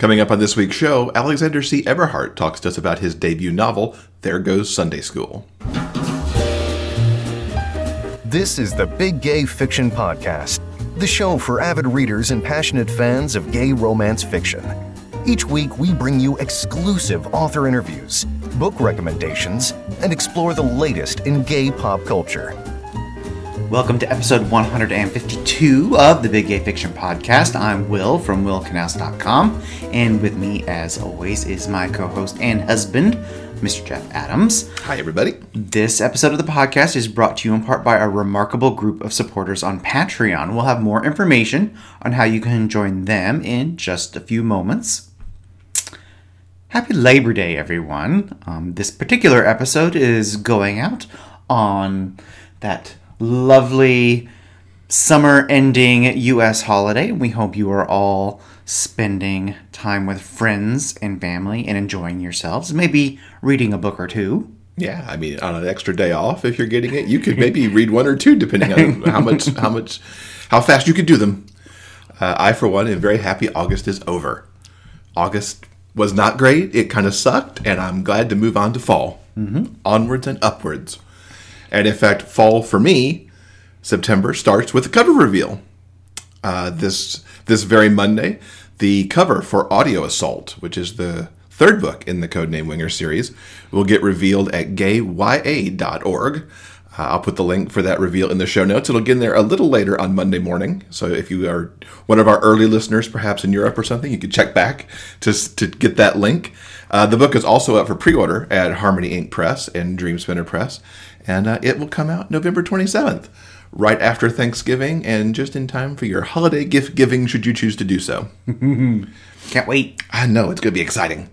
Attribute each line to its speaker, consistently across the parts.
Speaker 1: Coming up on this week's show, Alexander C. Eberhardt talks to us about his debut novel, There Goes Sunday School.
Speaker 2: This is the Big Gay Fiction Podcast, the show for avid readers and passionate fans of gay romance fiction. Each week, we bring you exclusive author interviews, book recommendations, and explore the latest in gay pop culture.
Speaker 3: Welcome to episode 152 of the Big Gay Fiction Podcast. I'm Will from willknaus.com, and with me, as always, is my co host and husband, Mr. Jeff Adams.
Speaker 1: Hi, everybody.
Speaker 3: This episode of the podcast is brought to you in part by a remarkable group of supporters on Patreon. We'll have more information on how you can join them in just a few moments. Happy Labor Day, everyone. Um, this particular episode is going out on that lovely summer ending U.S. holiday. We hope you are all spending time with friends and family and enjoying yourselves. Maybe reading a book or two.
Speaker 1: Yeah, I mean, on an extra day off, if you're getting it, you could maybe read one or two, depending on how much, how much, how fast you could do them. Uh, I, for one, am very happy August is over. August was not great; it kind of sucked, and I'm glad to move on to fall, mm-hmm. onwards and upwards. And in fact, fall for me, September starts with a cover reveal. Uh, this this very Monday, the cover for Audio Assault, which is the third book in the Codename Winger series, will get revealed at gayya.org. Uh, I'll put the link for that reveal in the show notes. It'll get in there a little later on Monday morning. So if you are one of our early listeners, perhaps in Europe or something, you could check back to, to get that link. Uh, the book is also up for pre order at Harmony Ink Press and Dream Spinner Press and uh, it will come out November 27th, right after Thanksgiving, and just in time for your holiday gift giving, should you choose to do so.
Speaker 3: Can't wait.
Speaker 1: I know, it's going to be exciting.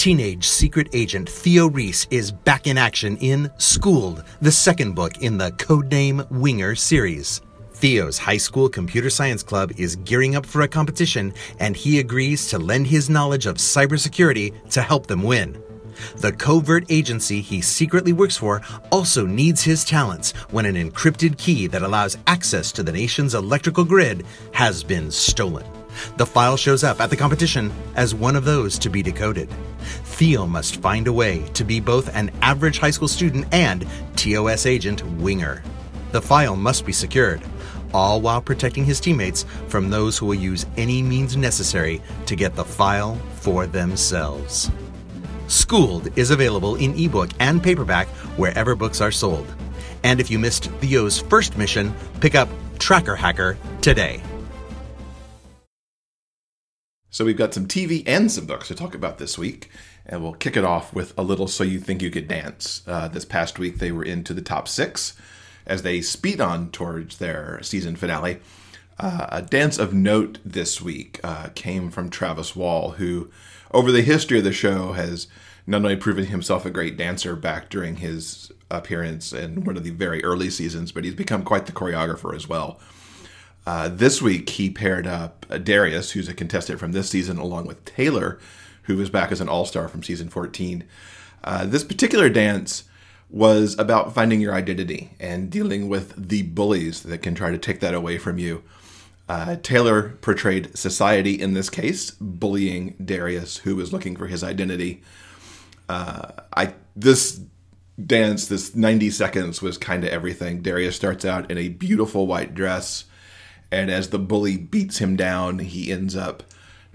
Speaker 4: Teenage secret agent Theo Reese is back in action in Schooled, the second book in the Codename Winger series. Theo's high school computer science club is gearing up for a competition, and he agrees to lend his knowledge of cybersecurity to help them win. The covert agency he secretly works for also needs his talents when an encrypted key that allows access to the nation's electrical grid has been stolen. The file shows up at the competition as one of those to be decoded. Theo must find a way to be both an average high school student and TOS agent Winger. The file must be secured, all while protecting his teammates from those who will use any means necessary to get the file for themselves. Schooled is available in ebook and paperback wherever books are sold. And if you missed Theo's first mission, pick up Tracker Hacker today.
Speaker 1: So we've got some TV and some books to talk about this week, and we'll kick it off with a little "So You Think You Could Dance." Uh, this past week, they were into the top six as they speed on towards their season finale. Uh, a dance of note this week uh, came from Travis Wall, who over the history of the show has not only proven himself a great dancer back during his appearance in one of the very early seasons, but he's become quite the choreographer as well. Uh, this week, he paired up Darius, who's a contestant from this season, along with Taylor, who was back as an all star from season 14. Uh, this particular dance was about finding your identity and dealing with the bullies that can try to take that away from you. Uh, Taylor portrayed society in this case, bullying Darius, who was looking for his identity. Uh, I this dance, this 90 seconds, was kind of everything. Darius starts out in a beautiful white dress, and as the bully beats him down, he ends up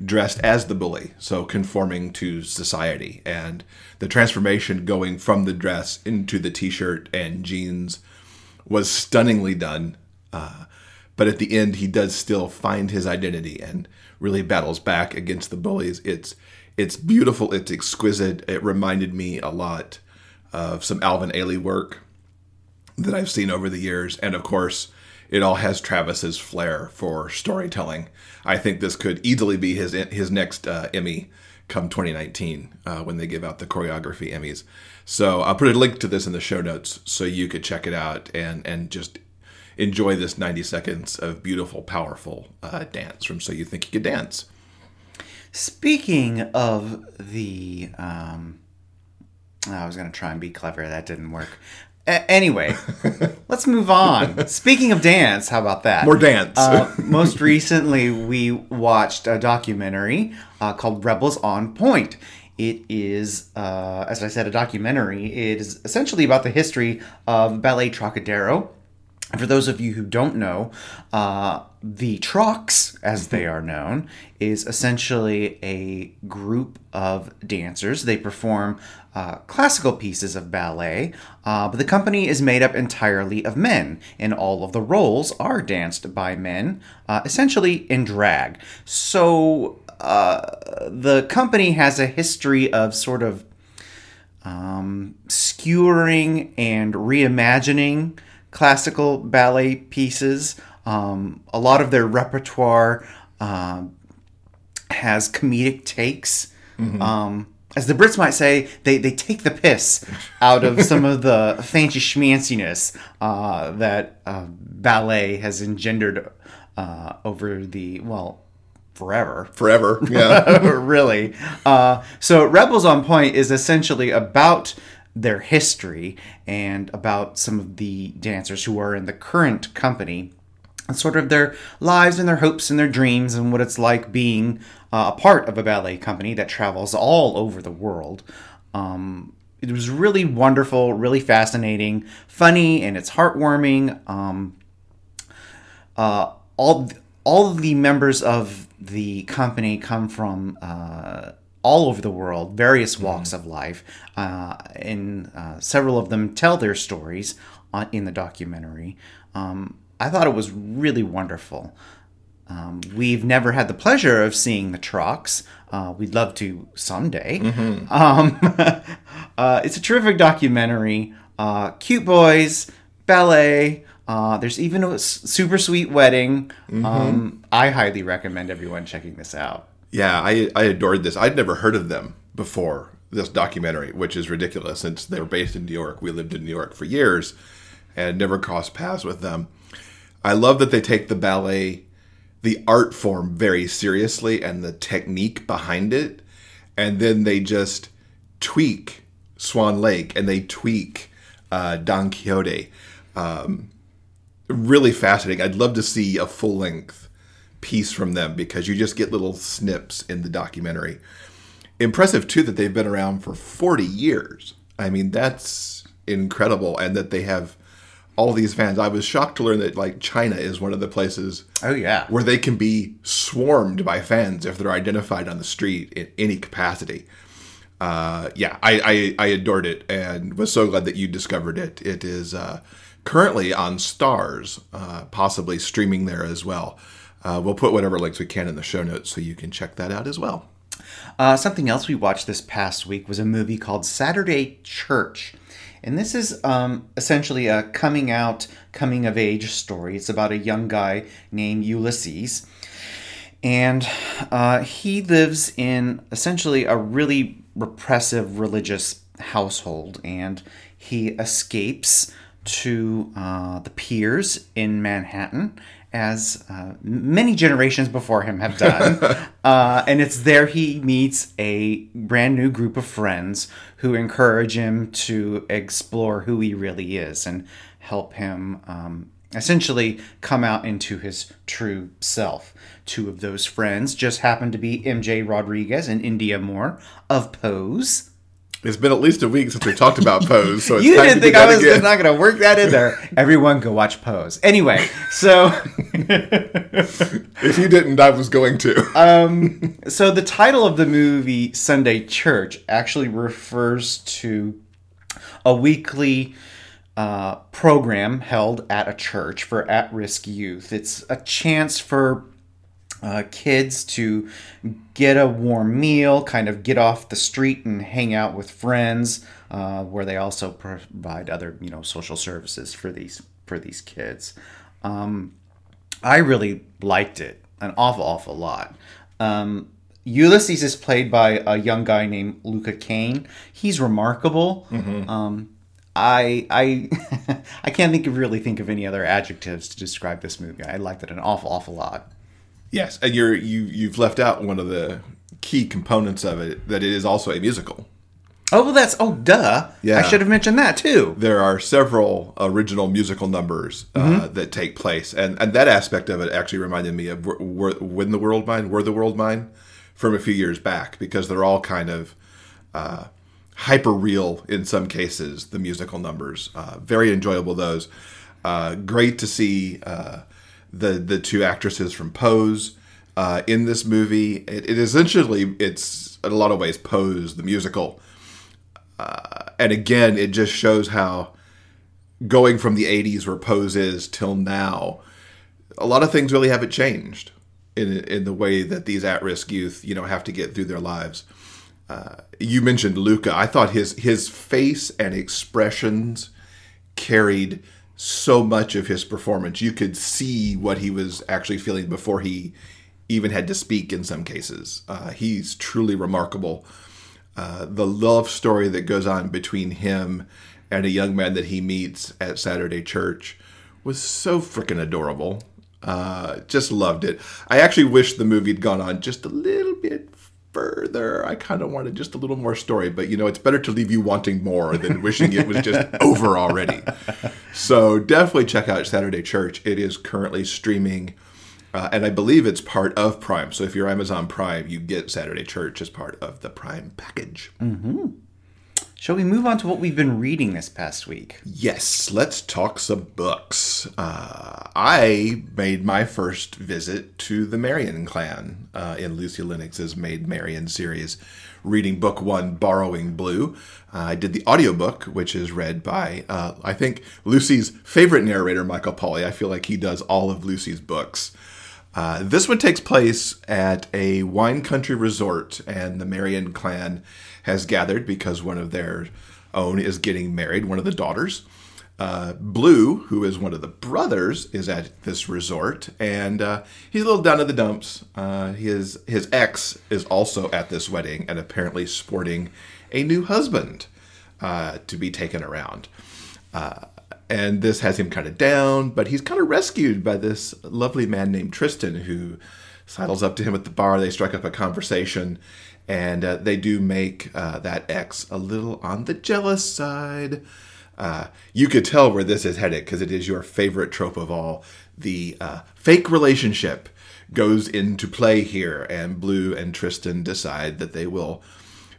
Speaker 1: dressed as the bully, so conforming to society. And the transformation going from the dress into the t-shirt and jeans was stunningly done. Uh, but at the end he does still find his identity and really battles back against the bullies it's it's beautiful it's exquisite it reminded me a lot of some alvin ailey work that i've seen over the years and of course it all has travis's flair for storytelling i think this could easily be his his next uh, emmy come 2019 uh, when they give out the choreography emmys so i'll put a link to this in the show notes so you could check it out and and just enjoy this 90 seconds of beautiful, powerful uh, dance from So You Think You Could Dance.
Speaker 3: Speaking of the. Um, I was going to try and be clever. That didn't work. A- anyway, let's move on. Speaking of dance, how about that?
Speaker 1: More dance.
Speaker 3: Uh, most recently, we watched a documentary uh, called Rebels on Point. It is, uh, as I said, a documentary. It is essentially about the history of Ballet Trockadero. And for those of you who don't know, uh, the Trocs, as they are known, is essentially a group of dancers. They perform uh, classical pieces of ballet, uh, but the company is made up entirely of men, and all of the roles are danced by men, uh, essentially in drag. So uh, the company has a history of sort of um, skewering and reimagining classical ballet pieces. Um, a lot of their repertoire um, has comedic takes. Um, as the Brits might say, they, they take the piss out of some of the fancy schmanciness uh, that uh, ballet has engendered uh, over the, well, forever
Speaker 1: Forever. Yeah.
Speaker 3: really. Uh, so Rebels on Point is essentially about their history and about some of the dancers who are in the current company sort of their lives and their hopes and their dreams and what it's like being uh, a part of a ballet company that travels all over the world. Um, it was really wonderful, really fascinating, funny, and it's heartwarming. Um, uh, all all of the members of the company come from uh, all over the world, various walks of life, uh, and uh, several of them tell their stories on, in the documentary. Um, I thought it was really wonderful. Um, we've never had the pleasure of seeing the Trocs. Uh, we'd love to someday. Um, uh, it's a terrific documentary. Uh, cute boys, ballet. Uh, there's even a super sweet wedding. Um, I highly recommend everyone checking this out.
Speaker 1: Yeah, I, I adored this. I'd never heard of them before this documentary, which is ridiculous since they're based in New York. We lived in New York for years and never crossed paths with them. I love that they take the ballet, the art form, very seriously and the technique behind it. And then they just tweak Swan Lake and they tweak uh, Don Quixote. Um, really fascinating. I'd love to see a full length piece from them because you just get little snips in the documentary. Impressive too that they've been around for 40 years. I mean, that's incredible and that they have all these fans. I was shocked to learn that like China is one of the places
Speaker 3: Oh yeah,
Speaker 1: where they can be swarmed by fans if they're identified on the street in any capacity. Uh, yeah, I, I I adored it and was so glad that you discovered it. It is uh, currently on Starz, uh, possibly streaming there as well. Uh, we'll put whatever links we can in the show notes so you can check that out as well.
Speaker 3: Uh, something else we watched this past week was a movie called Saturday Church. And this is um, essentially a coming out, coming of age story. It's about a young guy named Ulysses. And uh, he lives in essentially a really repressive religious household. And he escapes to uh, the piers in Manhattan, as uh, many generations before him have done. uh, and it's there he meets a brand new group of friends who encourage him to explore who he really is and help him um, essentially come out into his true self. Two of those friends just happen to be MJ Rodriguez and Indya Moore of Pose.
Speaker 1: It's been at least a week since we talked about Pose, so it's
Speaker 3: you didn't think I was
Speaker 1: again.
Speaker 3: not going to work that in there. Everyone go watch Pose. Anyway, so
Speaker 1: If you didn't, I was going to.
Speaker 3: um, so the title of the movie Sunday Church actually refers to a weekly uh, program held at a church for at-risk youth. It's a chance for uh, kids to get a warm meal, kind of get off the street and hang out with friends, uh, where they also provide other you know social services for these for these kids. Um, I really liked it an awful awful lot. Um, Ulysses is played by a young guy named Luka Kain. He's remarkable. Um, I I I can't think of really think of any other adjectives to describe this movie. I liked it an awful awful lot.
Speaker 1: Yes, and you're you you've left out one of the key components of it that it is also a musical.
Speaker 3: Oh, well, that's oh, duh.
Speaker 1: Yeah.
Speaker 3: I should have mentioned that too.
Speaker 1: there are several original musical numbers uh, that take place, and and that aspect of it actually reminded me of Were- Were- "When the World Mine," "Were the World Mine," from a few years back, because they're all kind of uh, hyper real in some cases. The musical numbers, uh, very enjoyable. Those uh, great to see uh, the the two actresses from Pose. Uh, in this movie, it, it essentially it's in a lot of ways Pose the musical, and again, it just shows how going from the 80s where Pose is till now, a lot of things really haven't changed in in the way that these at-risk youth, you know, have to get through their lives. Uh, you mentioned Luka. I thought his his face and expressions carried so much of his performance. You could see what he was actually feeling before he even had to speak in some cases. Uh, he's truly remarkable. Uh, the love story that goes on between him and a young man that he meets at Saturday church was so freaking adorable. Uh, just loved it. I actually wish the movie had gone on just a little bit further. I kind of wanted just a little more story, but you know, it's better to leave you wanting more than wishing it was just over already. So definitely check out Saturday Church. It is currently streaming. Uh, and I believe it's part of Prime. So if you're Amazon Prime, you get Saturday Church as part of the Prime package.
Speaker 3: Shall we move on to what we've been reading this past week?
Speaker 1: Yes, let's talk some books. Uh, I made my first visit to the Marian clan uh, in Lucy Lennox's Made Marian series, reading book one, Borrowing Blue. Uh, I did the audiobook, which is read by, uh, I think, Lucy's favorite narrator, Michael Pauley. I feel like he does all of Lucy's books. Uh, this one takes place at a wine country resort, and the Marian clan has gathered because one of their own is getting married, one of the daughters. Uh, Blue, who is one of the brothers, is at this resort, and uh, he's a little down in the dumps. Uh, his his ex is also at this wedding, and apparently sporting a new husband uh, to be taken around and this has him kind of down, but he's kind of rescued by this lovely man named Tristan who sidles up to him at the bar. They strike up a conversation, and uh, they do make uh, that ex a little on the jealous side. Uh, you could tell where this is headed because it is your favorite trope of all. The uh, fake relationship goes into play here, and Blue and Tristan decide that they will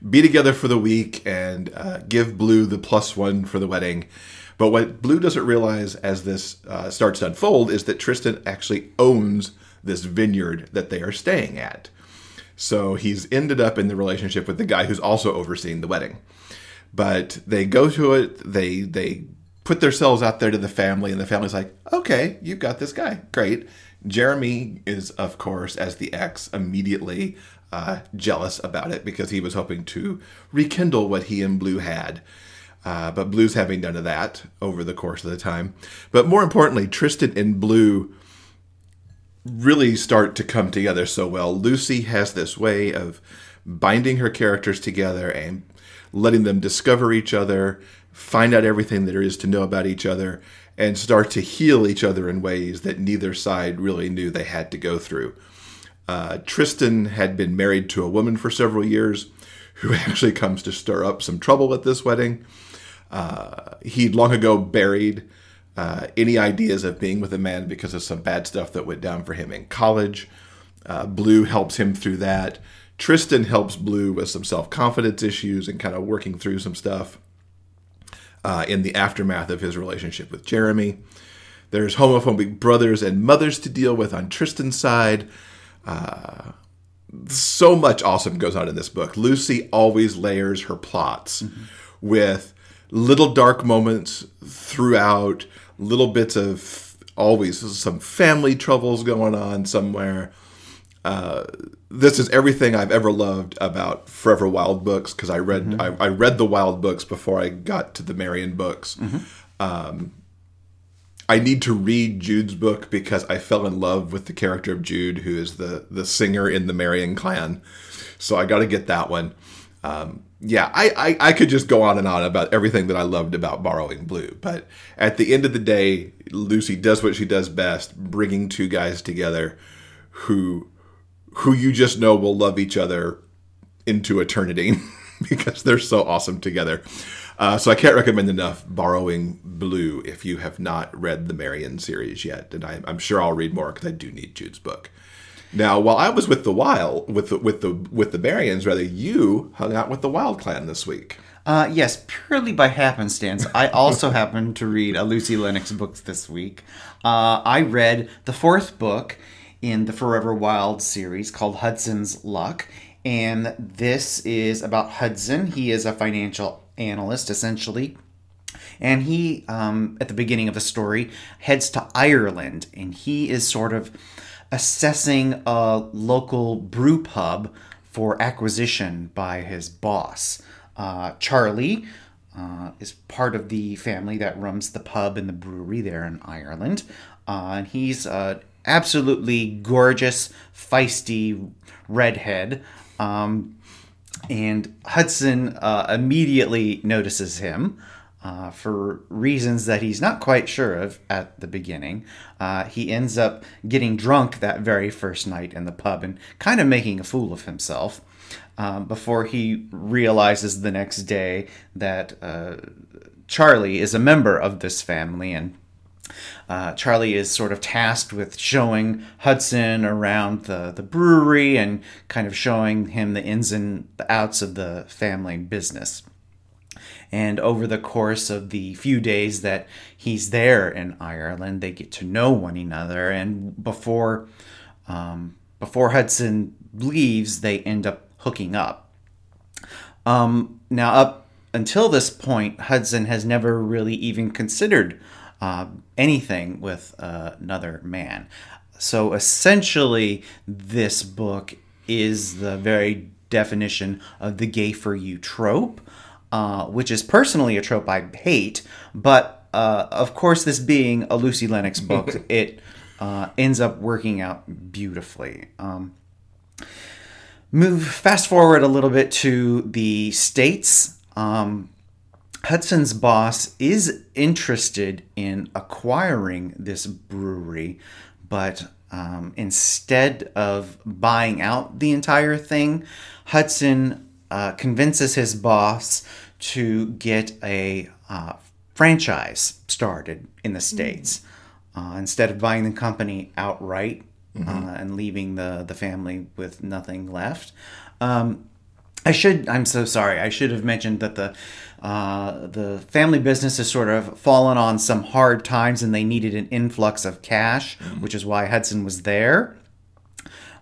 Speaker 1: be together for the week and uh, give Blue the plus one for the wedding. But what Blue doesn't realize as this uh, starts to unfold is that Tristan actually owns this vineyard that they are staying at. So he's ended up in the relationship with the guy who's also overseeing the wedding. But they go to it, they they put themselves out there to the family, and the family's like, okay, you've got this guy. Great. Jeremy is, of course, as the ex, immediately uh, jealous about it because he was hoping to rekindle what he and Blue had. Uh, but Blue's having none of that over the course of the time. But more importantly, Tristan and Blue really start to come together so well. Lucy has this way of binding her characters together and letting them discover each other, find out everything there is to know about each other, and start to heal each other in ways that neither side really knew they had to go through. Uh, Tristan had been married to a woman for several years who actually comes to stir up some trouble at this wedding. Uh, he'd long ago buried uh, any ideas of being with a man because of some bad stuff that went down for him in college. Uh, Blue helps him through that. Tristan helps Blue with some self confidence issues and kind of working through some stuff uh, in the aftermath of his relationship with Jeremy. There's homophobic brothers and mothers to deal with on Tristan's side. Uh, so much awesome goes on in this book. Lucy always layers her plots with little dark moments throughout, little bits of always some family troubles going on somewhere. Uh, this is everything I've ever loved about Forever Wild books because I read I, I read the Wild books before I got to the Marian books. Um, I need to read Jude's book because I fell in love with the character of Jude, who is the the singer in the Marian clan. So I got to get that one. Um, yeah, I, I I could just go on and on about everything that I loved about Borrowing Blue, but at the end of the day, Lucy does what she does best, bringing two guys together who who you just know will love each other into eternity. because they're so awesome together. Uh, so I can't recommend enough borrowing Blue if you have not read the Marian series yet, and I, am sure I'll read more because I do need Jude's book. Now, while I was with the Wild with the, with the with the Marians, rather you hung out with the Wild Clan this week.
Speaker 3: Uh, yes, purely by happenstance. I also happened to read a Lucy Lennox book this week. Uh, I read the fourth book in the Forever Wild series called Hudson's Luck. And this is about Hudson. He is a financial analyst, essentially. And he, um, at the beginning of the story, heads to Ireland and he is sort of assessing a local brew pub for acquisition by his boss. Uh, Charlie uh, is part of the family that runs the pub and the brewery there in Ireland. Uh, and he's an absolutely gorgeous, feisty redhead. Um, and Hudson uh, immediately notices him. Uh, for reasons that he's not quite sure of at the beginning. Uh, he ends up getting drunk that very first night in the pub and kind of making a fool of himself um, before he realizes the next day that uh, Charlie is a member of this family and uh, Charlie is sort of tasked with showing Hudson around the, the brewery and kind of showing him the ins and the outs of the family business. And over the course of the few days that he's there in Ireland, they get to know one another. And before um, before Hudson leaves, they end up hooking up. Um, now, up until this point, Hudson has never really even considered uh, anything with uh, another man. So essentially, this book is the very definition of the gay for you trope, uh, which is personally a trope I hate. But uh, of course, this being a Lucy Lennox book, it uh, ends up working out beautifully. Um, move fast forward a little bit to the states. Um, Hudson's boss is interested in acquiring this brewery, but um, instead of buying out the entire thing, Hudson uh, convinces his boss to get a uh, franchise started in the States. Uh, instead of buying the company outright, mm-hmm. uh, and leaving the the family with nothing left. Um, I should. I'm so sorry. I should have mentioned that the uh, the family business has sort of fallen on some hard times, and they needed an influx of cash, mm-hmm. which is why Hudson was there.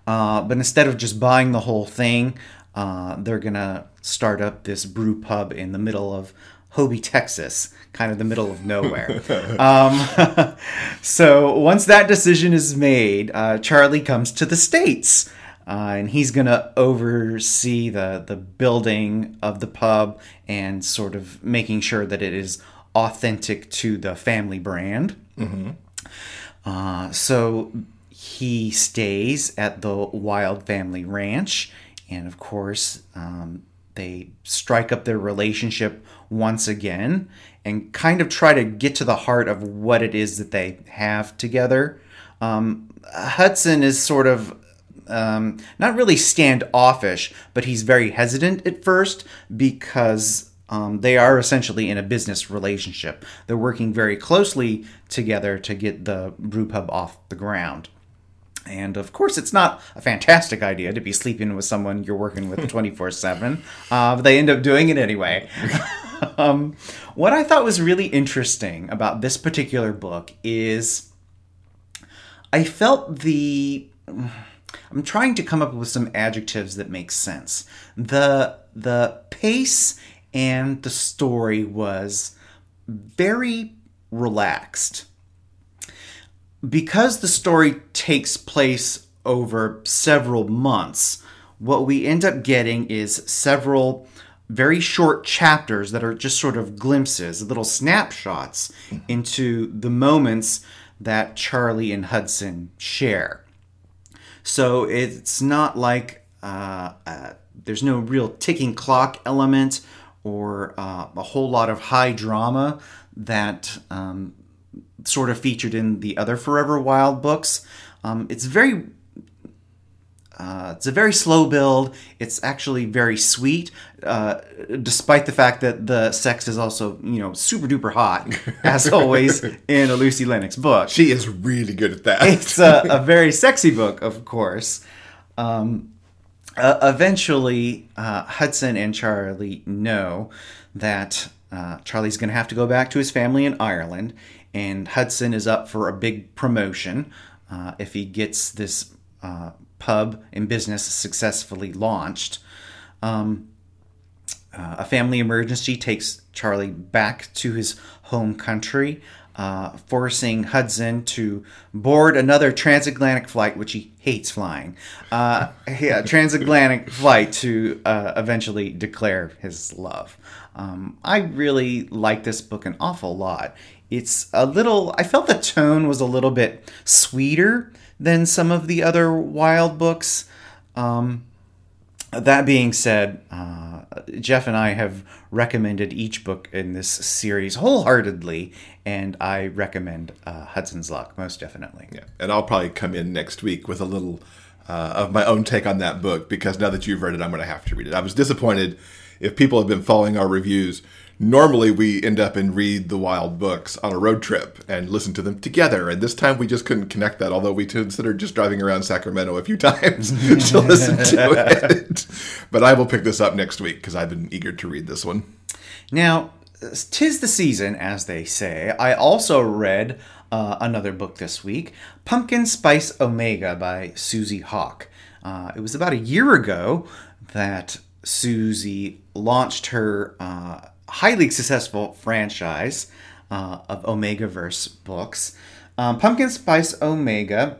Speaker 3: Uh, but instead of just buying the whole thing, uh, they're gonna start up this brew pub in the middle of Hobie, Texas, kind of the middle of nowhere. um, so once that decision is made, uh, Charlie comes to the States. Uh, and he's going to oversee the, the building of the pub and sort of making sure that it is authentic to the family brand. Mm-hmm. Uh, so he stays at the Wild Family Ranch. And of course, um, they strike up their relationship once again and kind of try to get to the heart of what it is that they have together. Um, Hudson is sort of um, not really standoffish, but he's very hesitant at first because um, they are essentially in a business relationship. They're working very closely together to get the brew pub off the ground. And of course, it's not a fantastic idea to be sleeping with someone you're working with 24 uh, 7, but they end up doing it anyway. um, what I thought was really interesting about this particular book is I felt the. I'm trying to come up with some adjectives that make sense. The the pace and the story was very relaxed because the story takes place over several months, what we end up getting is several very short chapters that are just sort of glimpses, little snapshots into the moments that Charlie and Hudson share. So it's not like uh, uh, there's no real ticking clock element or uh, a whole lot of high drama that um, sort of featured in the other Forever Wild books. Um, it's very uh, it's a very slow build. It's actually very sweet, uh, despite the fact that the sex is also, you know, super duper hot, as always in a Lucy Lennox book.
Speaker 1: She is really good at that.
Speaker 3: It's a, a very sexy book, of course. Um, uh, eventually, uh, Hudson and Charlie know that uh, Charlie's going to have to go back to his family in Ireland, and Hudson is up for a big promotion uh, if he gets this uh, pub and business successfully launched. Um, uh, a family emergency takes Charlie back to his home country, uh, forcing Hudson to board another transatlantic flight, which he hates flying. Uh, yeah, transatlantic flight to uh, eventually declare his love. Um, I really like this book an awful lot. It's a little, I felt the tone was a little bit sweeter than some of the other wild books. Um, that being said, uh, Jeff and I have recommended each book in this series wholeheartedly, and I recommend uh, Hudson's Luck most definitely.
Speaker 1: Yeah, and I'll probably come in next week with a little uh, of my own take on that book because now that you've read it, I'm going to have to read it. I was disappointed if people have been following our reviews normally we end up and read the wild books on a road trip and listen to them together. And this time we just couldn't connect that, although we considered just driving around Sacramento a few times to listen to it. But I will pick this up next week because I've been eager to read this one.
Speaker 3: Now, tis the season, as they say. I also read uh, another book this week Pumpkin Spice Omega by Susi Hawke. Uh, it was about a year ago that Susi launched her uh, highly successful franchise uh, of Omegaverse books. Um, Pumpkin Spice Omega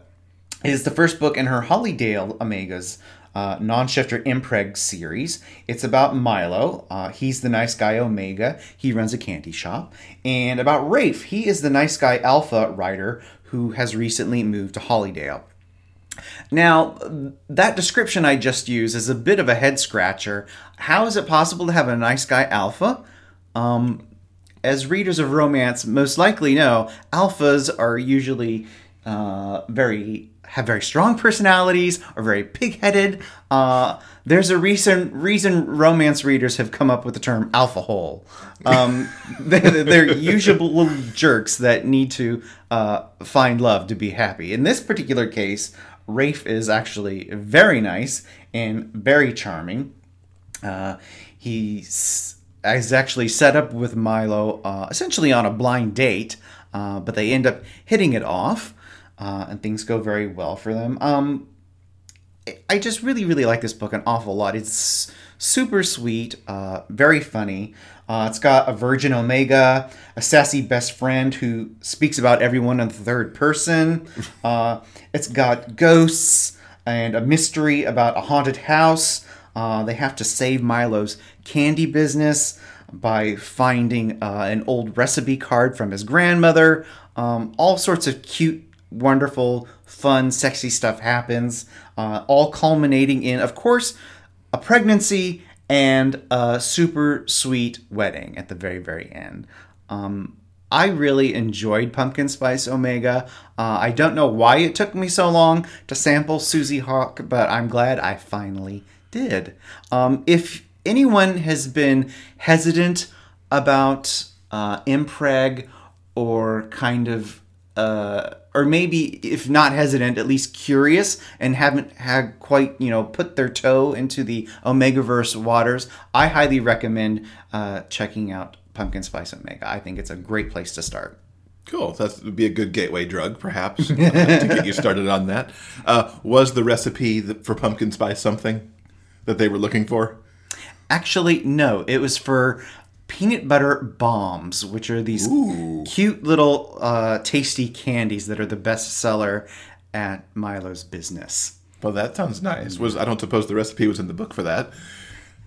Speaker 3: is the first book in her Hollydale Omegas uh, non-shifter impreg series. It's about Milo. Uh, he's the nice guy Omega. He runs a candy shop. And about Rafe. He is the nice guy Alpha writer who has recently moved to Hollydale. Now, that description I just used is a bit of a head scratcher. How is it possible to have a nice guy Alpha? Um, as readers of romance most likely know, alphas are usually uh, very have very strong personalities, are very pig-headed. Uh, there's a recent reason romance readers have come up with the term alpha hole. Um, they're, they're usual little jerks that need to uh, find love to be happy. In this particular case, Rafe is actually very nice and very charming. Uh, he's is actually set up with Milo uh, essentially on a blind date, uh, but they end up hitting it off, uh, and things go very well for them. Um, I just really, really like this book an awful lot. It's super sweet, uh, very funny. Uh, it's got a Virgin Omega, a sassy best friend who speaks about everyone in the third person. Uh, it's got ghosts and a mystery about a haunted house. Uh, they have to save Milo's candy business by finding uh, an old recipe card from his grandmother. Um, all sorts of cute, wonderful, fun, sexy stuff happens, uh, all culminating in, of course, a pregnancy and a super sweet wedding at the very, very end. Um, I really enjoyed Pumpkin Spice Omega. Uh, I don't know why it took me so long to sample Susi Hawke, but I'm glad I finally did. Um, if anyone has been hesitant about uh, impreg or kind of uh, or maybe if not hesitant at least curious and haven't had quite you know put their toe into the omegaverse waters i highly recommend uh, checking out pumpkin spice omega i think it's a great place to start
Speaker 1: Cool. That would be a good gateway drug, perhaps, to get you started on that. Uh, was the recipe for pumpkin spice something that they were looking for?
Speaker 3: Actually, no. It was for peanut butter bombs, which are these Ooh. cute little uh, tasty candies that are the best seller at Milo's business.
Speaker 1: Well, that sounds nice. Was I don't suppose the recipe was in the book for that?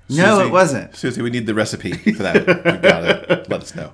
Speaker 3: No, Susi, it wasn't.
Speaker 1: Susi, we need the recipe for that. you got it. Let us know.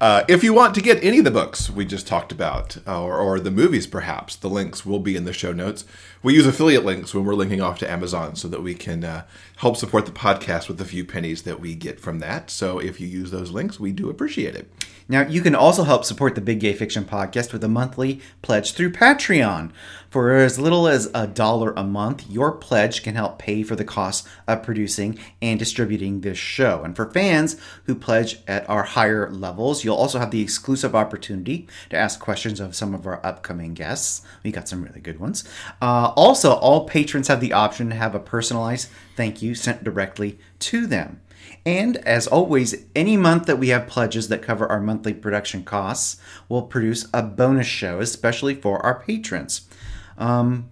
Speaker 1: Uh, if you want to get any of the books we just talked about, or, or the movies perhaps, the links will be in the show notes. We use affiliate links when we're linking off to Amazon so that we can uh, help support the podcast with the few pennies that we get from that. So if you use those links, we do appreciate it.
Speaker 3: Now, you can also help support the Big Gay Fiction podcast with a monthly pledge through Patreon. For as little as a dollar a month, your pledge can help pay for the costs of producing and distributing this show. And for fans who pledge at our higher levels, you'll also have the exclusive opportunity to ask questions of some of our upcoming guests. We got some really good ones. Uh, also, all patrons have the option to have a personalized thank you sent directly to them. And as always, any month that we have pledges that cover our monthly production costs, we'll produce a bonus show, especially for our patrons. Um,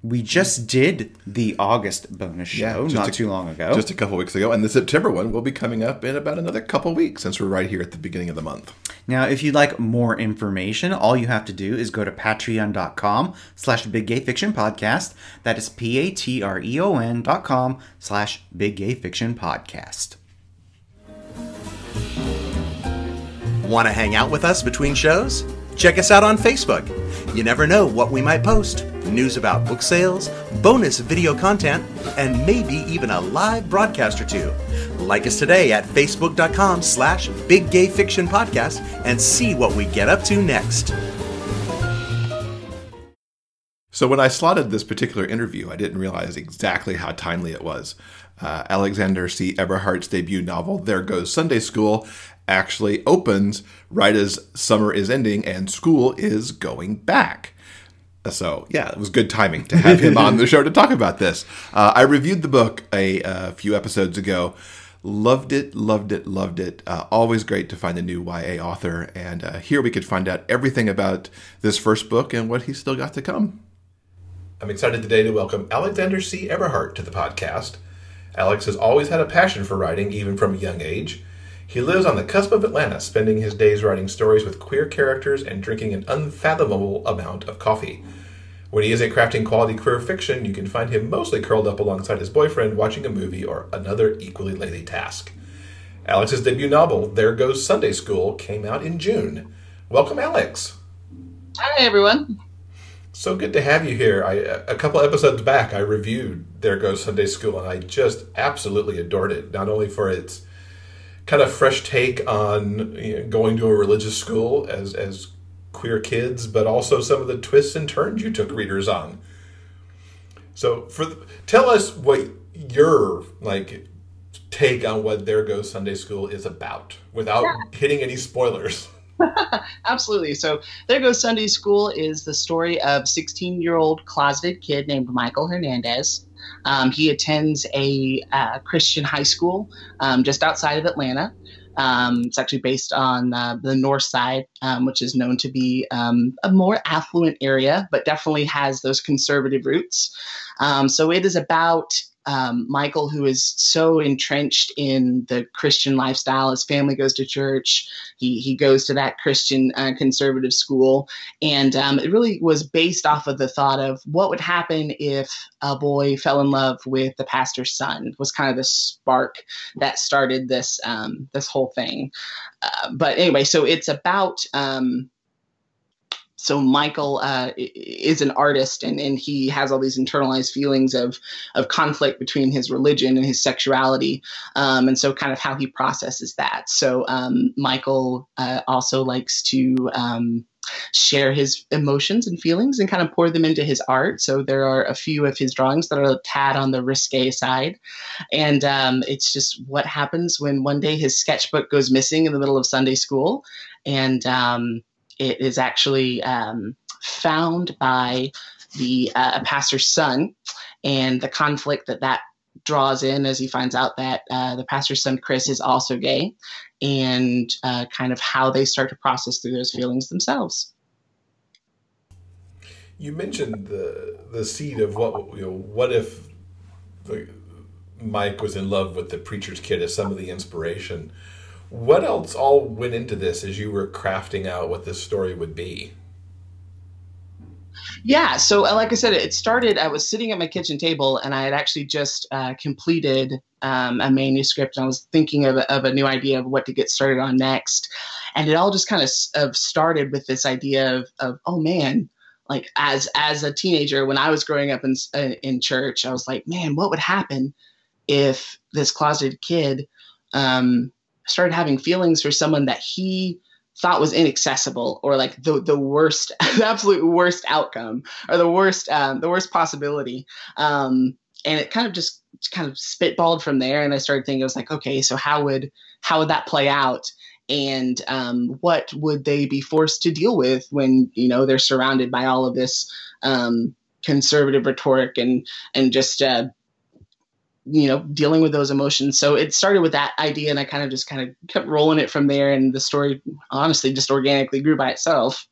Speaker 3: we just did the August bonus show
Speaker 1: just
Speaker 3: not
Speaker 1: a-
Speaker 3: too long ago.
Speaker 1: Just a couple weeks ago. And the September one will be coming up in about another couple weeks since we're right here at the beginning of the month.
Speaker 3: Now, if you'd like more information, all you have to do is go to patreon.com slash big gay fiction podcast. That is P-A-T-R-E-O-N dot com slash big gay fiction podcast.
Speaker 4: Want to hang out with us between shows? Check us out on Facebook. You never know what we might post news about book sales, bonus video content, and maybe even a live broadcast or two. Like us today at facebook.com slash big gay fiction podcast and see what we get up to next.
Speaker 1: So when I slotted this particular interview, I didn't realize exactly how timely it was. Uh, Alexander C. Eberhardt's debut novel, There Goes Sunday School, actually opens right as summer is ending and school is going back. So, yeah, it was good timing to have him on the show to talk about this. Uh, I reviewed the book a, uh few episodes ago. Loved it, loved it, loved it. Uh, always great to find a new YA author. And uh, here we could find out everything about this first book and what he's still got to come. I'm excited today to welcome Alexander C. Eberhardt to the podcast. Alex has always had a passion for writing, even from a young age. He lives on the cusp of Atlanta, spending his days writing stories with queer characters and drinking an unfathomable amount of coffee. When he isn't crafting quality queer fiction, you can find him mostly curled up alongside his boyfriend watching a movie or another equally lazy task. Alex's debut novel, There Goes Sunday School, came out in June. Welcome, Alex.
Speaker 5: Hi, everyone.
Speaker 1: So good to have you here. I, a couple episodes back, I reviewed There Goes Sunday School, and I just absolutely adored it. Not only for its kind of fresh take on you know, going to a religious school as as queer kids, but also some of the twists and turns you took readers on. So, for the, tell us what your like take on what There Goes Sunday School is about, without hitting any spoilers.
Speaker 5: Absolutely. So, There Goes Sunday School is the story of 16 year old closeted kid named Michael Hernandez. Um, he attends a uh, Christian high school um, just outside of Atlanta. Um, it's actually based on uh, the north side, um, which is known to be um, a more affluent area, but definitely has those conservative roots. Um, so it is about um, Michael, who is so entrenched in the Christian lifestyle. His family goes to church. He he goes to that Christian uh, conservative school, and um, it really was based off of the thought of what would happen if a boy fell in love with the pastor's son. Was kind of the spark that started this um, this whole thing. Uh, but anyway, so it's about. Um, so Michael uh, is an artist, and, and he has all these internalized feelings of of conflict between his religion and his sexuality, um, and so kind of how he processes that. So um, Michael uh, also likes to um, share his emotions and feelings and kind of pour them into his art. So there are a few of his drawings that are a tad on the risque side, and um, it's just what happens when one day his sketchbook goes missing in the middle of Sunday school, and um, it is actually um, found by the uh, pastor's son and the conflict that that draws in as he finds out that uh, the pastor's son chris is also gay and uh, kind of how they start to process through those feelings themselves
Speaker 1: You mentioned the the seed of what you know. What if Mike was in love with the preacher's kid as some of the inspiration? What else all went into this as you were crafting out what this story would be?
Speaker 5: Yeah. So, uh, like I said, it started. I was sitting at my kitchen table, and I had actually just uh, completed um, a manuscript, and I was thinking of, of a new idea of what to get started on next. And it all just kind of, of started with this idea of, of, oh man, like as as a teenager when I was growing up in uh, in church, I was like, man, what would happen if this closeted kid um, started having feelings for someone that he thought was inaccessible or like the the worst the absolute worst outcome or the worst um, the worst possibility. Um, and it kind of just kind of spitballed from there. And i started thinking i was like okay so how would how would that play out? And um, what would they be forced to deal with when you know they're surrounded by all of this um, conservative rhetoric and and just uh, you know dealing with those emotions. So it started with that idea and i kind of just kind of kept rolling it from there and the story honestly just organically grew by itself.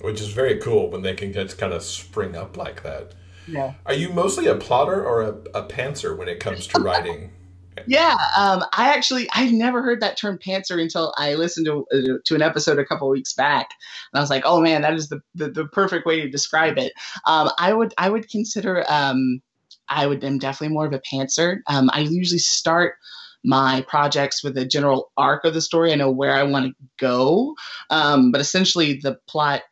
Speaker 1: Which is very cool when they can just kind of spring up like that.
Speaker 5: Yeah.
Speaker 1: Are you mostly a plotter or a, a pantser when it comes to writing?
Speaker 5: Yeah um, i actually i never heard that term pantser until i listened to uh, to an episode a couple weeks back. And i was like oh man that is the the, the perfect way to describe it. Um, i would i would consider um, I would am definitely more of a pantser. Um, I usually start my projects with a general arc of the story. I know where I want to go, um, but essentially the plot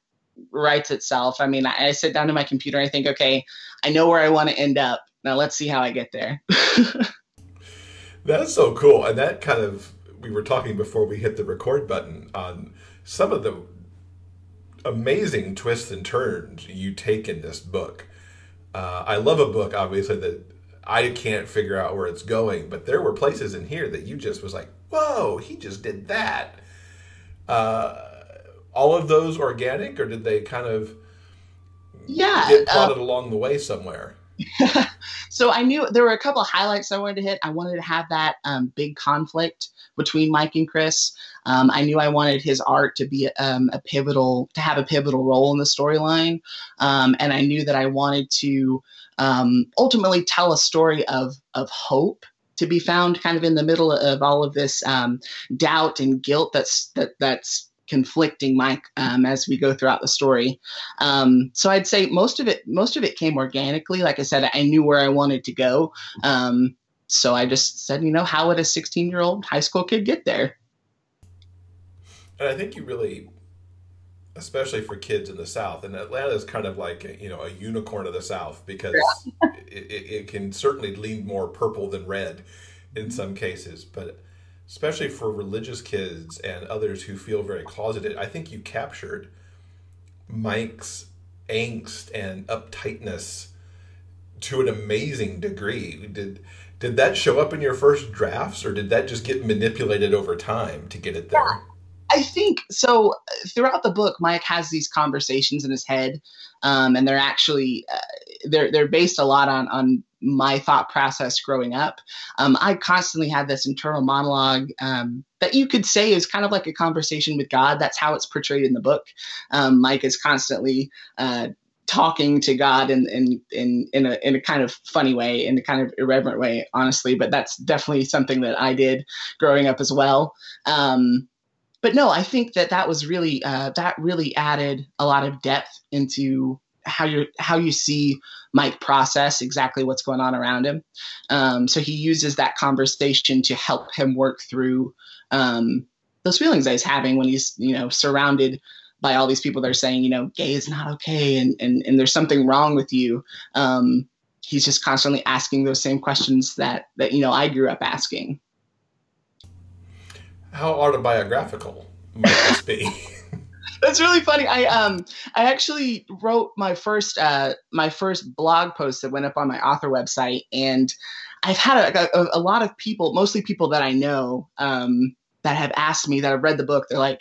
Speaker 5: writes itself. I mean, I, I sit down to my computer I think, okay, I know where I want to end up. Now let's see how I get there.
Speaker 1: That's so cool, and that kind of we were talking before we hit the record button on some of the amazing twists and turns you take in this book. Uh, I love a book, obviously, that I can't figure out where it's going, but there were places in here that you just was like, whoa, he just did that. Uh, all of those organic, or did they kind of
Speaker 5: yeah
Speaker 1: get plotted uh, along the way somewhere?
Speaker 5: so I knew there were a couple of highlights I wanted to hit. I wanted to have that um, big conflict between Mike and Chris. Um, I knew I wanted his art to be um, a pivotal, to have a pivotal role in the storyline, um, and I knew that I wanted to um, ultimately tell a story of of hope to be found kind of in the middle of all of this um, doubt and guilt that's that that's conflicting Mike um, as we go throughout the story. Um, so I'd say most of it most of it came organically. Like I said, I knew where I wanted to go. Um, so I just said, you know, how would a 16 year old high school kid get there?
Speaker 1: And I think you really, especially for kids in the South, and Atlanta is kind of like you know a unicorn of the South because yeah. it, it, it can certainly lean more purple than red in some cases, but especially for religious kids and others who feel very closeted, I think you captured Mike's angst and uptightness to an amazing degree. Did did that show up in your first drafts, or did that just get manipulated over time to get it there? Yeah.
Speaker 5: I think so. Throughout the book, Mike has these conversations in his head, um, and they're actually uh, they're they're based a lot on on my thought process growing up. Um, I constantly had this internal monologue um, that you could say is kind of like a conversation with God. That's how it's portrayed in the book. Um, Mike is constantly uh, talking to God in, in in in a in a kind of funny way, in a kind of irreverent way, honestly. But that's definitely something that I did growing up as well. Um, but no, I think that that was really uh, that really added a lot of depth into how you how you see Mike process exactly what's going on around him. Um, so he uses that conversation to help him work through um, those feelings that he's having when he's you know surrounded by all these people that are saying you know gay is not okay and and, and there's something wrong with you. Um, he's just constantly asking those same questions that that you know I grew up asking
Speaker 1: how autobiographical might this be?
Speaker 5: That's really funny. I um I actually wrote my first uh my first blog post that went up on my author website, and I've had a, a, a lot of people, mostly people that I know, um, that have asked me that have read the book. They're like,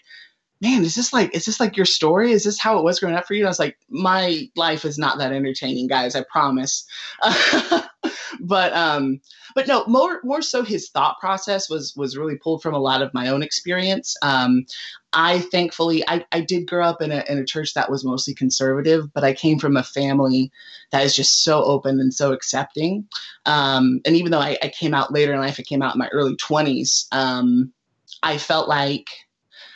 Speaker 5: man, is this like is this like your story? Is this how it was growing up for you? And I was like, my life is not that entertaining, guys. I promise. but um, but no, more more so his thought process was was really pulled from a lot of my own experience. Um, I thankfully I, I did grow up in a in a church that was mostly conservative, but I came from a family that is just so open and so accepting. Um, and even though I, I, came out later in life, I came out in my early twenties. Um, I felt like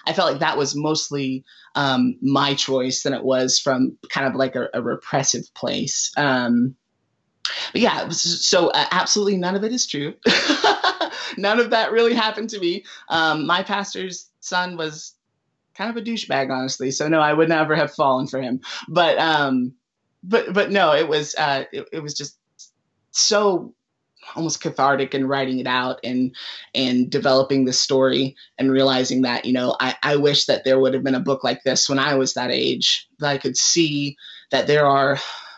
Speaker 5: I felt like that was mostly um, my choice than it was from kind of like a, a repressive place. Um, but yeah, so uh, absolutely none of it is true. none of that really happened to me. Um, my pastor's son was kind of a douchebag, honestly. So no, I would never have fallen for him. But um, but but no, it was uh, it, it was just so almost cathartic in writing it out and and developing the story and realizing that you know I, I wish that there would have been a book like this when I was that age that I could see that there are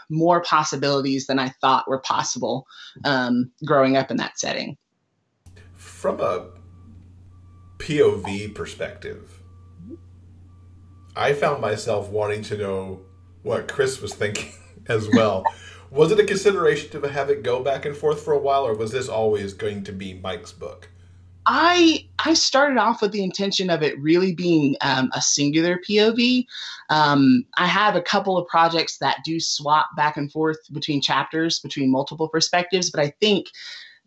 Speaker 5: more possibilities than I thought were possible um, growing up in that setting.
Speaker 1: From a POV perspective, I found myself wanting to know what Chris was thinking as well. was it a consideration to have it go back and forth for a while, or was this always going to be Mike's book?
Speaker 5: I I started off with the intention of it really being um, a singular POV. Um, I have a couple of projects that do swap back and forth between chapters, between multiple perspectives, but I think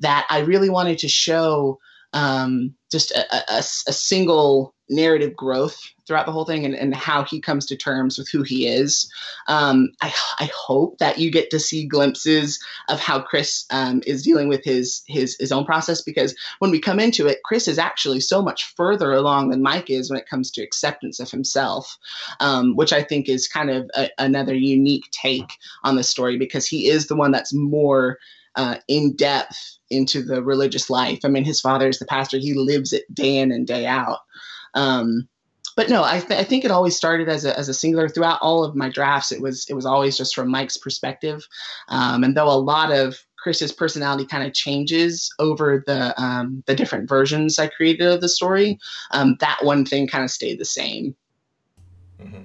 Speaker 5: that I really wanted to show um, just a, a, a, single narrative growth throughout the whole thing and, and how he comes to terms with who he is. Um, I, I hope that you get to see glimpses of how Chris um, is dealing with his, his his own process because when we come into it, Chris is actually so much further along than Mike is when it comes to acceptance of himself, um, which I think is kind of a, another unique take on the story because he is the one that's more uh, in depth into the religious life. I mean, his father is the pastor; he lives it day in and day out. Um, but no, I, th- I, think it always started as a, as a singular throughout all of my drafts. It was it was always just from Mike's perspective, um, and though a lot of Chris's personality kind of changes over the um, the different versions I created of the story, um, that one thing kind of stayed the same.
Speaker 1: Mm-hmm.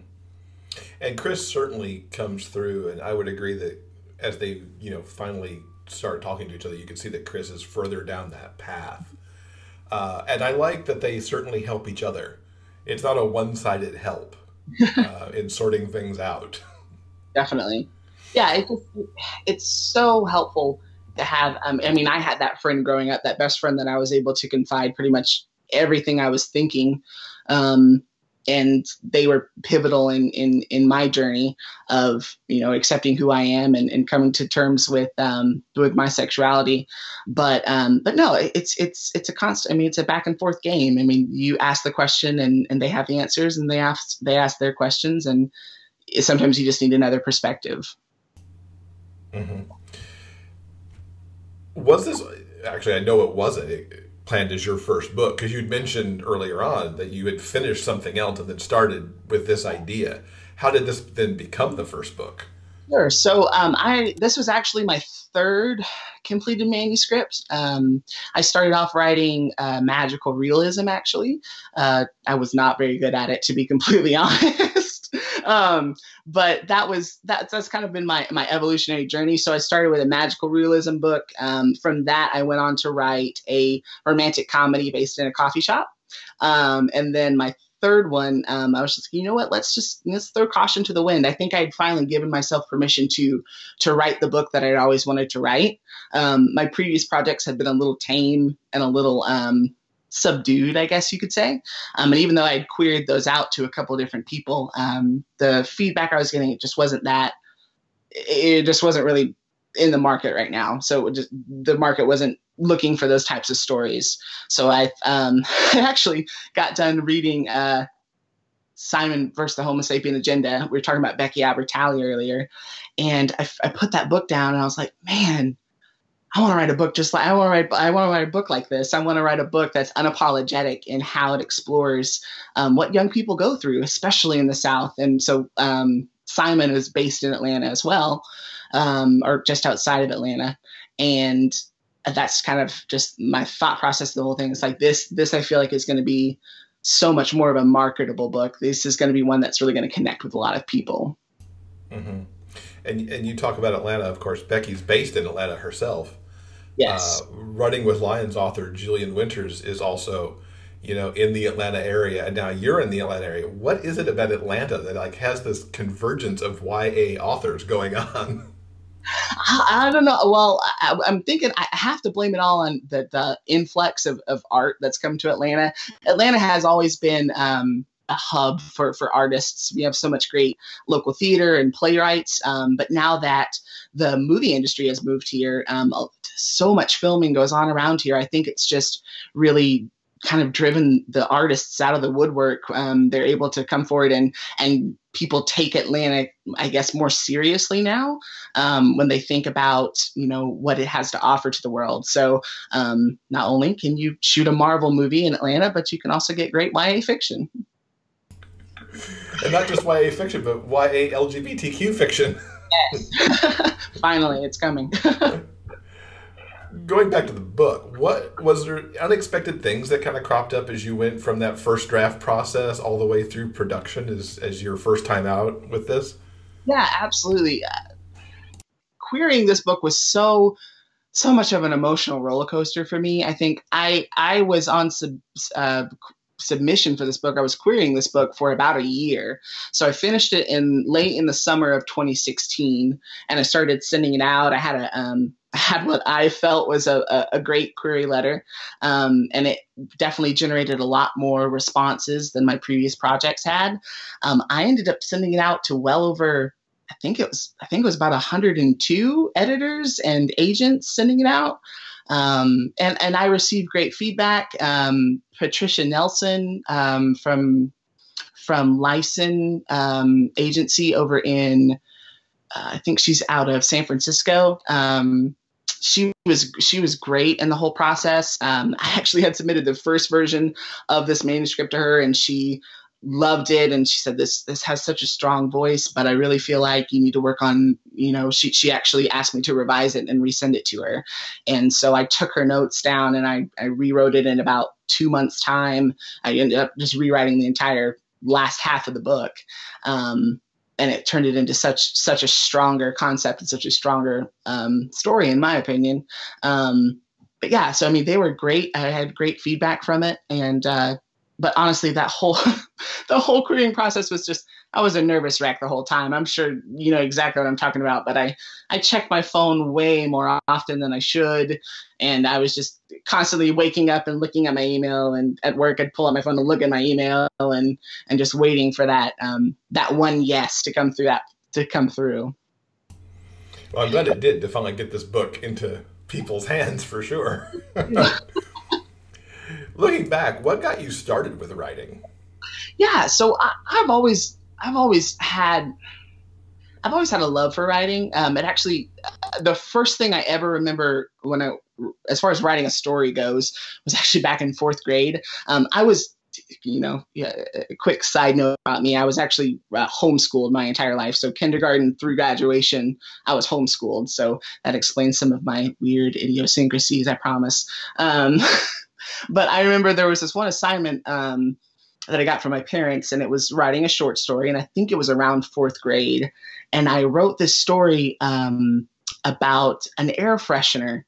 Speaker 1: And Chris certainly comes through, and I would agree that as they you know finally start talking to each other, you can see that Chris is further down that path. Uh, and I like that they certainly help each other. It's not a one-sided help uh, in sorting things out.
Speaker 5: Definitely, yeah. It just, it's so helpful to have. Um, I mean, I had that friend growing up, that best friend that I was able to confide pretty much everything I was thinking. Um, and they were pivotal in in in my journey of you know accepting who I am and, and coming to terms with um, with my sexuality. But um, but no, it's it's it's a constant. I mean, it's a back and forth game. I mean, you ask the question and and they have the answers, and they ask they ask their questions, and sometimes you just need another perspective.
Speaker 1: Mm-hmm. Was this actually? I know it wasn't. It, planned as your first book? Because you'd mentioned earlier on that you had finished something else and then started with this idea. How did this then become the first book?
Speaker 5: Sure. So um, I this was actually my third completed manuscript. Um, I started off writing uh, magical realism. Actually, uh, I was not very good at it, to be completely honest um, but that was that's that's kind of been my my evolutionary journey. So I started with a magical realism book. Um, from that, I went on to write a romantic comedy based in a coffee shop. Um, and then my third one, um, I was just, you know what? Let's just let's throw caution to the wind. I think I'd finally given myself permission to to write the book that I'd always wanted to write. Um, my previous projects had been a little tame and a little um, subdued, I guess you could say. Um, and even though I'd queried those out to a couple different people, um, the feedback I was getting it just wasn't that. It just wasn't really in the market right now. So just the market wasn't looking for those types of stories. So I, um, I actually got done reading uh, Simon versus the Homo sapien agenda. We were talking about Becky Albertalli earlier, and I, I put that book down, and I was like, man I want to write a book just like I want to write. I want to write a book like this. I want to write a book that's unapologetic in how it explores um, what young people go through, especially in the South. And so um, Simon is based in Atlanta as well, um, or just outside of Atlanta, and that's kind of just my thought process. The whole thing It's like this. This I feel like is going to be so much more of a marketable book. This is going to be one that's really going to connect with a lot of people.
Speaker 1: Mm-hmm. And and you talk about Atlanta, of course. Becky's based in Atlanta herself.
Speaker 5: Yes.
Speaker 1: Uh, Running with Lions author Julian Winters is also, you know, in the Atlanta area, and now you're in the Atlanta area. What is it about Atlanta that like has this convergence of YA authors going on?
Speaker 5: I, don't know. Well, I, am thinking I have to blame it all on the, the influx of, of art that's come to Atlanta. Atlanta has always been um, a hub for for artists. We have so much great local theater and playwrights. Um, but now that the movie industry has moved here, um, so much filming goes on around here. I think it's just really kind of driven the artists out of the woodwork. Um, they're able to come forward and and people take Atlanta, I guess, more seriously now um, when they think about you know what it has to offer to the world. So um, not only can you shoot a Marvel movie in Atlanta, but you can also get great YA fiction.
Speaker 6: And not just YA fiction, but YA LGBTQ fiction.
Speaker 5: Yes. Finally, it's coming.
Speaker 6: going back to the book, what was there unexpected things that kind of cropped up as you went from that first draft process all the way through production as as your first time out with this?
Speaker 5: Yeah, absolutely. Uh, querying this book was so so much of an emotional roller coaster for me. I think I I was on sub, uh, submission for this book. I was querying this book for about a year. So I finished it in late in the summer of 2016, and I started sending it out. I had a um, I had what I felt was a, a, a great query letter, um, and it definitely generated a lot more responses than my previous projects had. Um, I ended up sending it out to well over I think it was I think it was about 102 editors and agents sending it out. Um, and and I received great feedback. Um, Patricia Nelson um, from from Lyson um, agency over in uh, I think she's out of San Francisco. Um, she was she was great in the whole process. Um, I actually had submitted the first version of this manuscript to her, and she loved it and she said this this has such a strong voice but i really feel like you need to work on you know she she actually asked me to revise it and resend it to her. And so i took her notes down and i i rewrote it in about two months time. I ended up just rewriting the entire last half of the book um, and it turned it into such such a stronger concept and such a stronger um, story in my opinion. Um, but yeah so i mean they were great. I had great feedback from it and uh, but honestly, that whole the whole querying process was just I was a nervous wreck the whole time. I'm sure you know exactly what I'm talking about, but I I checked my phone way more often than I should, and I was just constantly waking up and looking at my email. And at work, I'd pull out my phone to look at my email and and just waiting for that um, that one yes to come through that to come through.
Speaker 6: Well, I'm glad it did to finally get this book into people's hands for sure. Looking back, what got you started with writing?
Speaker 5: Yeah, so I, have always I've always had I've always had a love for writing. Um, it actually the first thing I ever remember when I as far as writing a story goes was actually back in fourth grade. Um, I was you know, yeah, a quick side note about me. I was actually uh, homeschooled my entire life. So kindergarten through graduation, I was homeschooled. So that explains some of my weird idiosyncrasies, I promise. Um, but I remember there was this one assignment um, that I got from my parents, and it was writing a short story, and I think it was around fourth grade. And I wrote this story um, about an air freshener.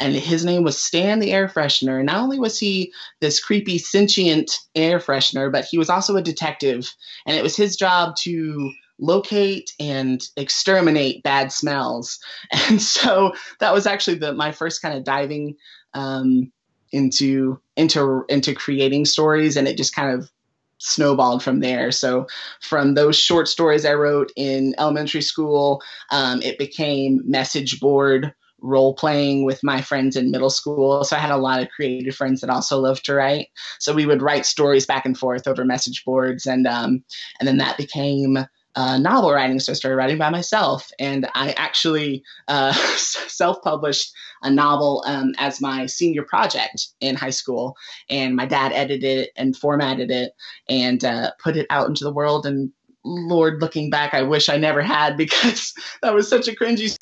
Speaker 5: And his name was Stan the air freshener. And not only was he this creepy, sentient air freshener, but he was also a detective. And it was his job to locate and exterminate bad smells. And so that was actually the my first kind of diving um, into into into creating stories and it just kind of snowballed from there. So from those short stories i wrote in elementary school um, it became message board role playing with my friends in middle school. So i had a lot of creative friends that also loved to write. So we would write stories back and forth over message boards and um, and then that became uh, novel writing, so I started writing by myself. And I actually uh, self published a novel um, as my senior project in high school. And my dad edited it and formatted it and uh, put it out into the world. And Lord, looking back, I wish I never had because that was such a cringy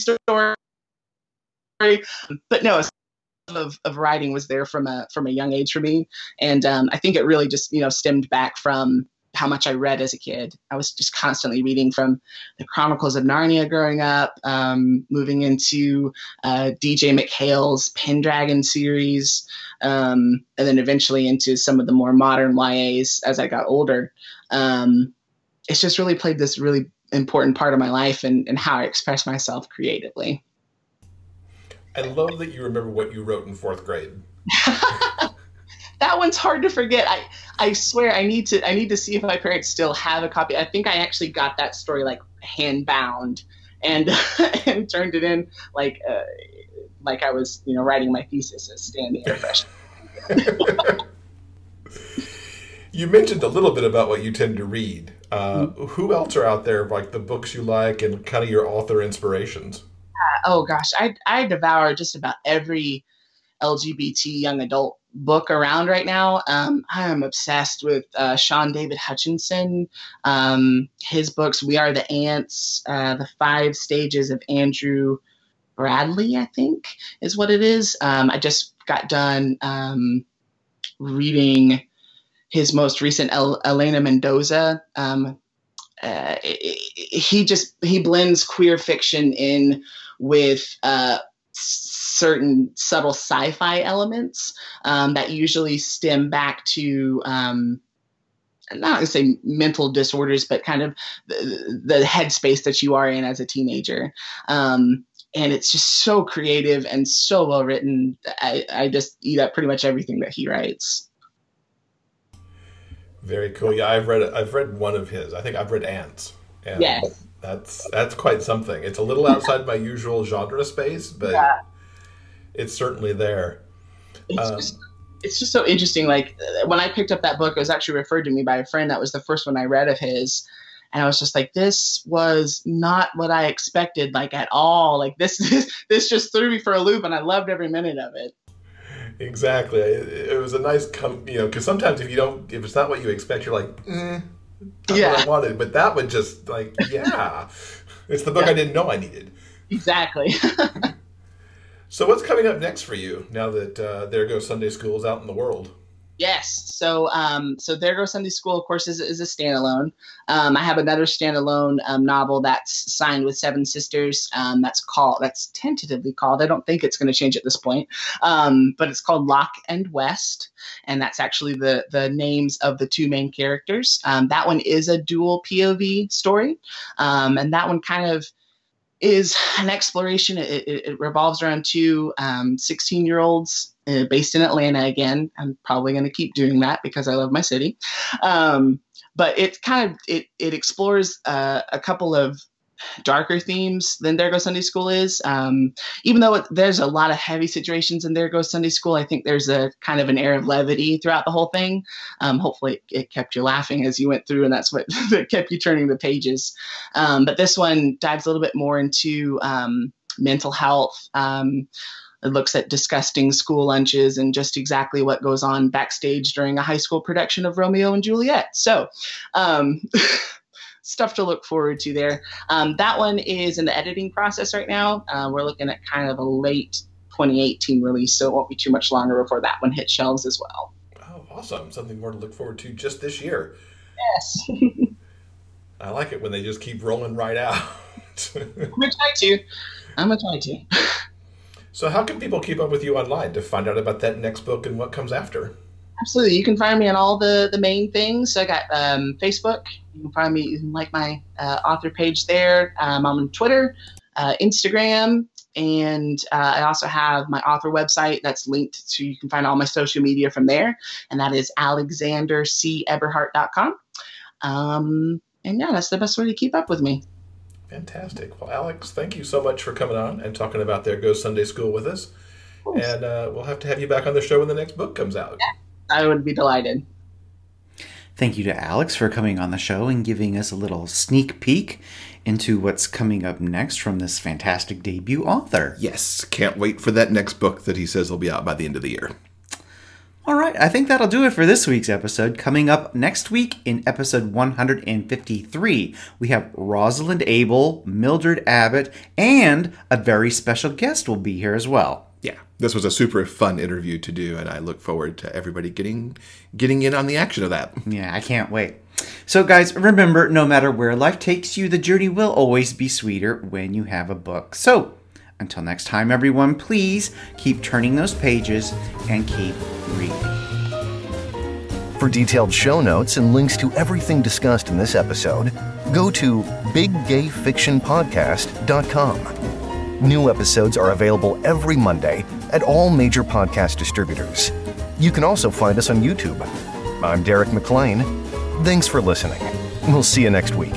Speaker 5: story. But no, of, of writing was there from a from a young age for me, and um, I think it really just you know stemmed back from how much I read as a kid. I was just constantly reading from the Chronicles of Narnia growing up, um, moving into uh, DJ MacHale's Pendragon series, um, and then eventually into some of the more modern YAs as I got older. Um, it's just really played this really important part of my life and, and how I express myself creatively.
Speaker 6: I love that you remember what you wrote in fourth grade.
Speaker 5: that one's hard to forget. I I swear I need to I need to see if my parents still have a copy. I think I actually got that story like hand bound and and turned it in like uh, like I was you know writing my thesis as standing fresh.
Speaker 6: you mentioned a little bit about what you tend to read. Uh, mm-hmm. Who else are out there like the books you like and kind of your author inspirations?
Speaker 5: Uh, oh gosh, I I devour just about every LGBT young adult book around right now. Um, I am obsessed with uh, Shaun David Hutchinson. Um, his books, We Are the Ants, uh, The Five Stages of Andrew Bradley, I think is what it is. Um, I just got done um, reading his most recent El- Elena Mendoza. Um, uh, he just he blends queer fiction in with uh, certain subtle sci-fi elements um, that usually stem back to um, not to say mental disorders, but kind of the, the headspace that you are in as a teenager. Um, and it's just so creative and so well written. I, I just eat up pretty much everything that he writes.
Speaker 6: Very cool. Yeah, I've read I've read one of his. I think I've read Ants.
Speaker 5: And yes.
Speaker 6: That's that's quite something. It's a little outside my usual genre space, but yeah. It's certainly there.
Speaker 5: It's, um, just, it's just so interesting. Like when I picked up that book, it was actually referred to me by a friend. That was the first one I read of his, and I was just like, this was not what I expected, like at all. Like this, this, this just threw me for a loop, and I loved every minute of it.
Speaker 6: Exactly. It, it was a nice, com- you know, because sometimes if you don't, if it's not what you expect, you're like, eh, yeah. what I wanted. But that one just like, yeah, it's the book yeah. I didn't know I needed.
Speaker 5: Exactly.
Speaker 6: so what's coming up next for you now that uh, There Goes Sunday Schools out in the world?
Speaker 5: Yes. So, um, so there goes Sunday School. Of course, is, is a standalone. Um, I have another standalone um, novel that's signed with Seven Sisters. Um, that's called. That's tentatively called. I don't think it's going to change at this point. Um, but it's called Lock and West, and that's actually the the names of the two main characters. Um, that one is a dual POV story, and that one kind of is an exploration. It, it, it revolves around two 16 year olds uh, based in Atlanta again. I'm probably going to keep doing that because I love my city. Um, but it kind of it it explores uh, a couple of darker themes than There Goes Sunday School is. Um, even though it, there's a lot of heavy situations in There Goes Sunday School, I think there's a kind of an air of levity throughout the whole thing. Um, hopefully, it, it, kept you laughing as you went through, and that's what kept you turning the pages. Um, but this one dives a little bit more into um, mental health. Um, it looks at disgusting school lunches and just exactly what goes on backstage during a high school production of Romeo and Juliet. So, um, stuff to look forward to there. Um, that one is in the editing process right now. Uh, we're looking at kind of a late 2018 release, so it won't be too much longer before that one hits shelves as well.
Speaker 6: Oh, awesome! Something more to look forward to just this year.
Speaker 5: Yes.
Speaker 6: I like it when they just keep rolling right out.
Speaker 5: I'm gonna try to. I'm gonna try to.
Speaker 6: So, how can people keep up with you online to find out about that next book and what comes after?
Speaker 5: Absolutely. You can find me on all the, the main things. So I got um, Facebook. You can find me, you can like my uh, author page there. Um, I'm on Twitter, uh, Instagram, and uh, I also have my author website that's linked to, you can find all my social media from there. And that is alexanderceberhart.com. Um, and yeah, that's the best way to keep up with me.
Speaker 6: Fantastic. Well, Alex, thank you so much for coming on and talking about There Goes Sunday School with us. And uh, we'll have to have you back on the show when the next book comes out.
Speaker 5: Yeah, I would be delighted.
Speaker 3: Thank you to Alex for coming on the show and giving us a little sneak peek into what's coming up next from this fantastic debut author.
Speaker 1: Yes, can't wait for that next book that he says will be out by the end of the year.
Speaker 3: All right, I think that'll do it for this week's episode. Coming up next week in episode 153, we have Rosalind Abel, Mildred Abbott, and a very special guest will be here as well.
Speaker 1: Yeah, this was a super fun interview to do, and I look forward to everybody getting getting in on the action of that.
Speaker 3: Yeah, I can't wait. So, guys, remember no matter where life takes you, the journey will always be sweeter when you have a book. So, until next time, everyone, please keep turning those pages and keep reading.
Speaker 2: For detailed show notes and links to everything discussed in this episode, go to biggayfictionpodcast.com. New episodes are available every Monday at all major podcast distributors. You can also find us on YouTube. I'm Derek McLean. Thanks for listening. We'll see you next week.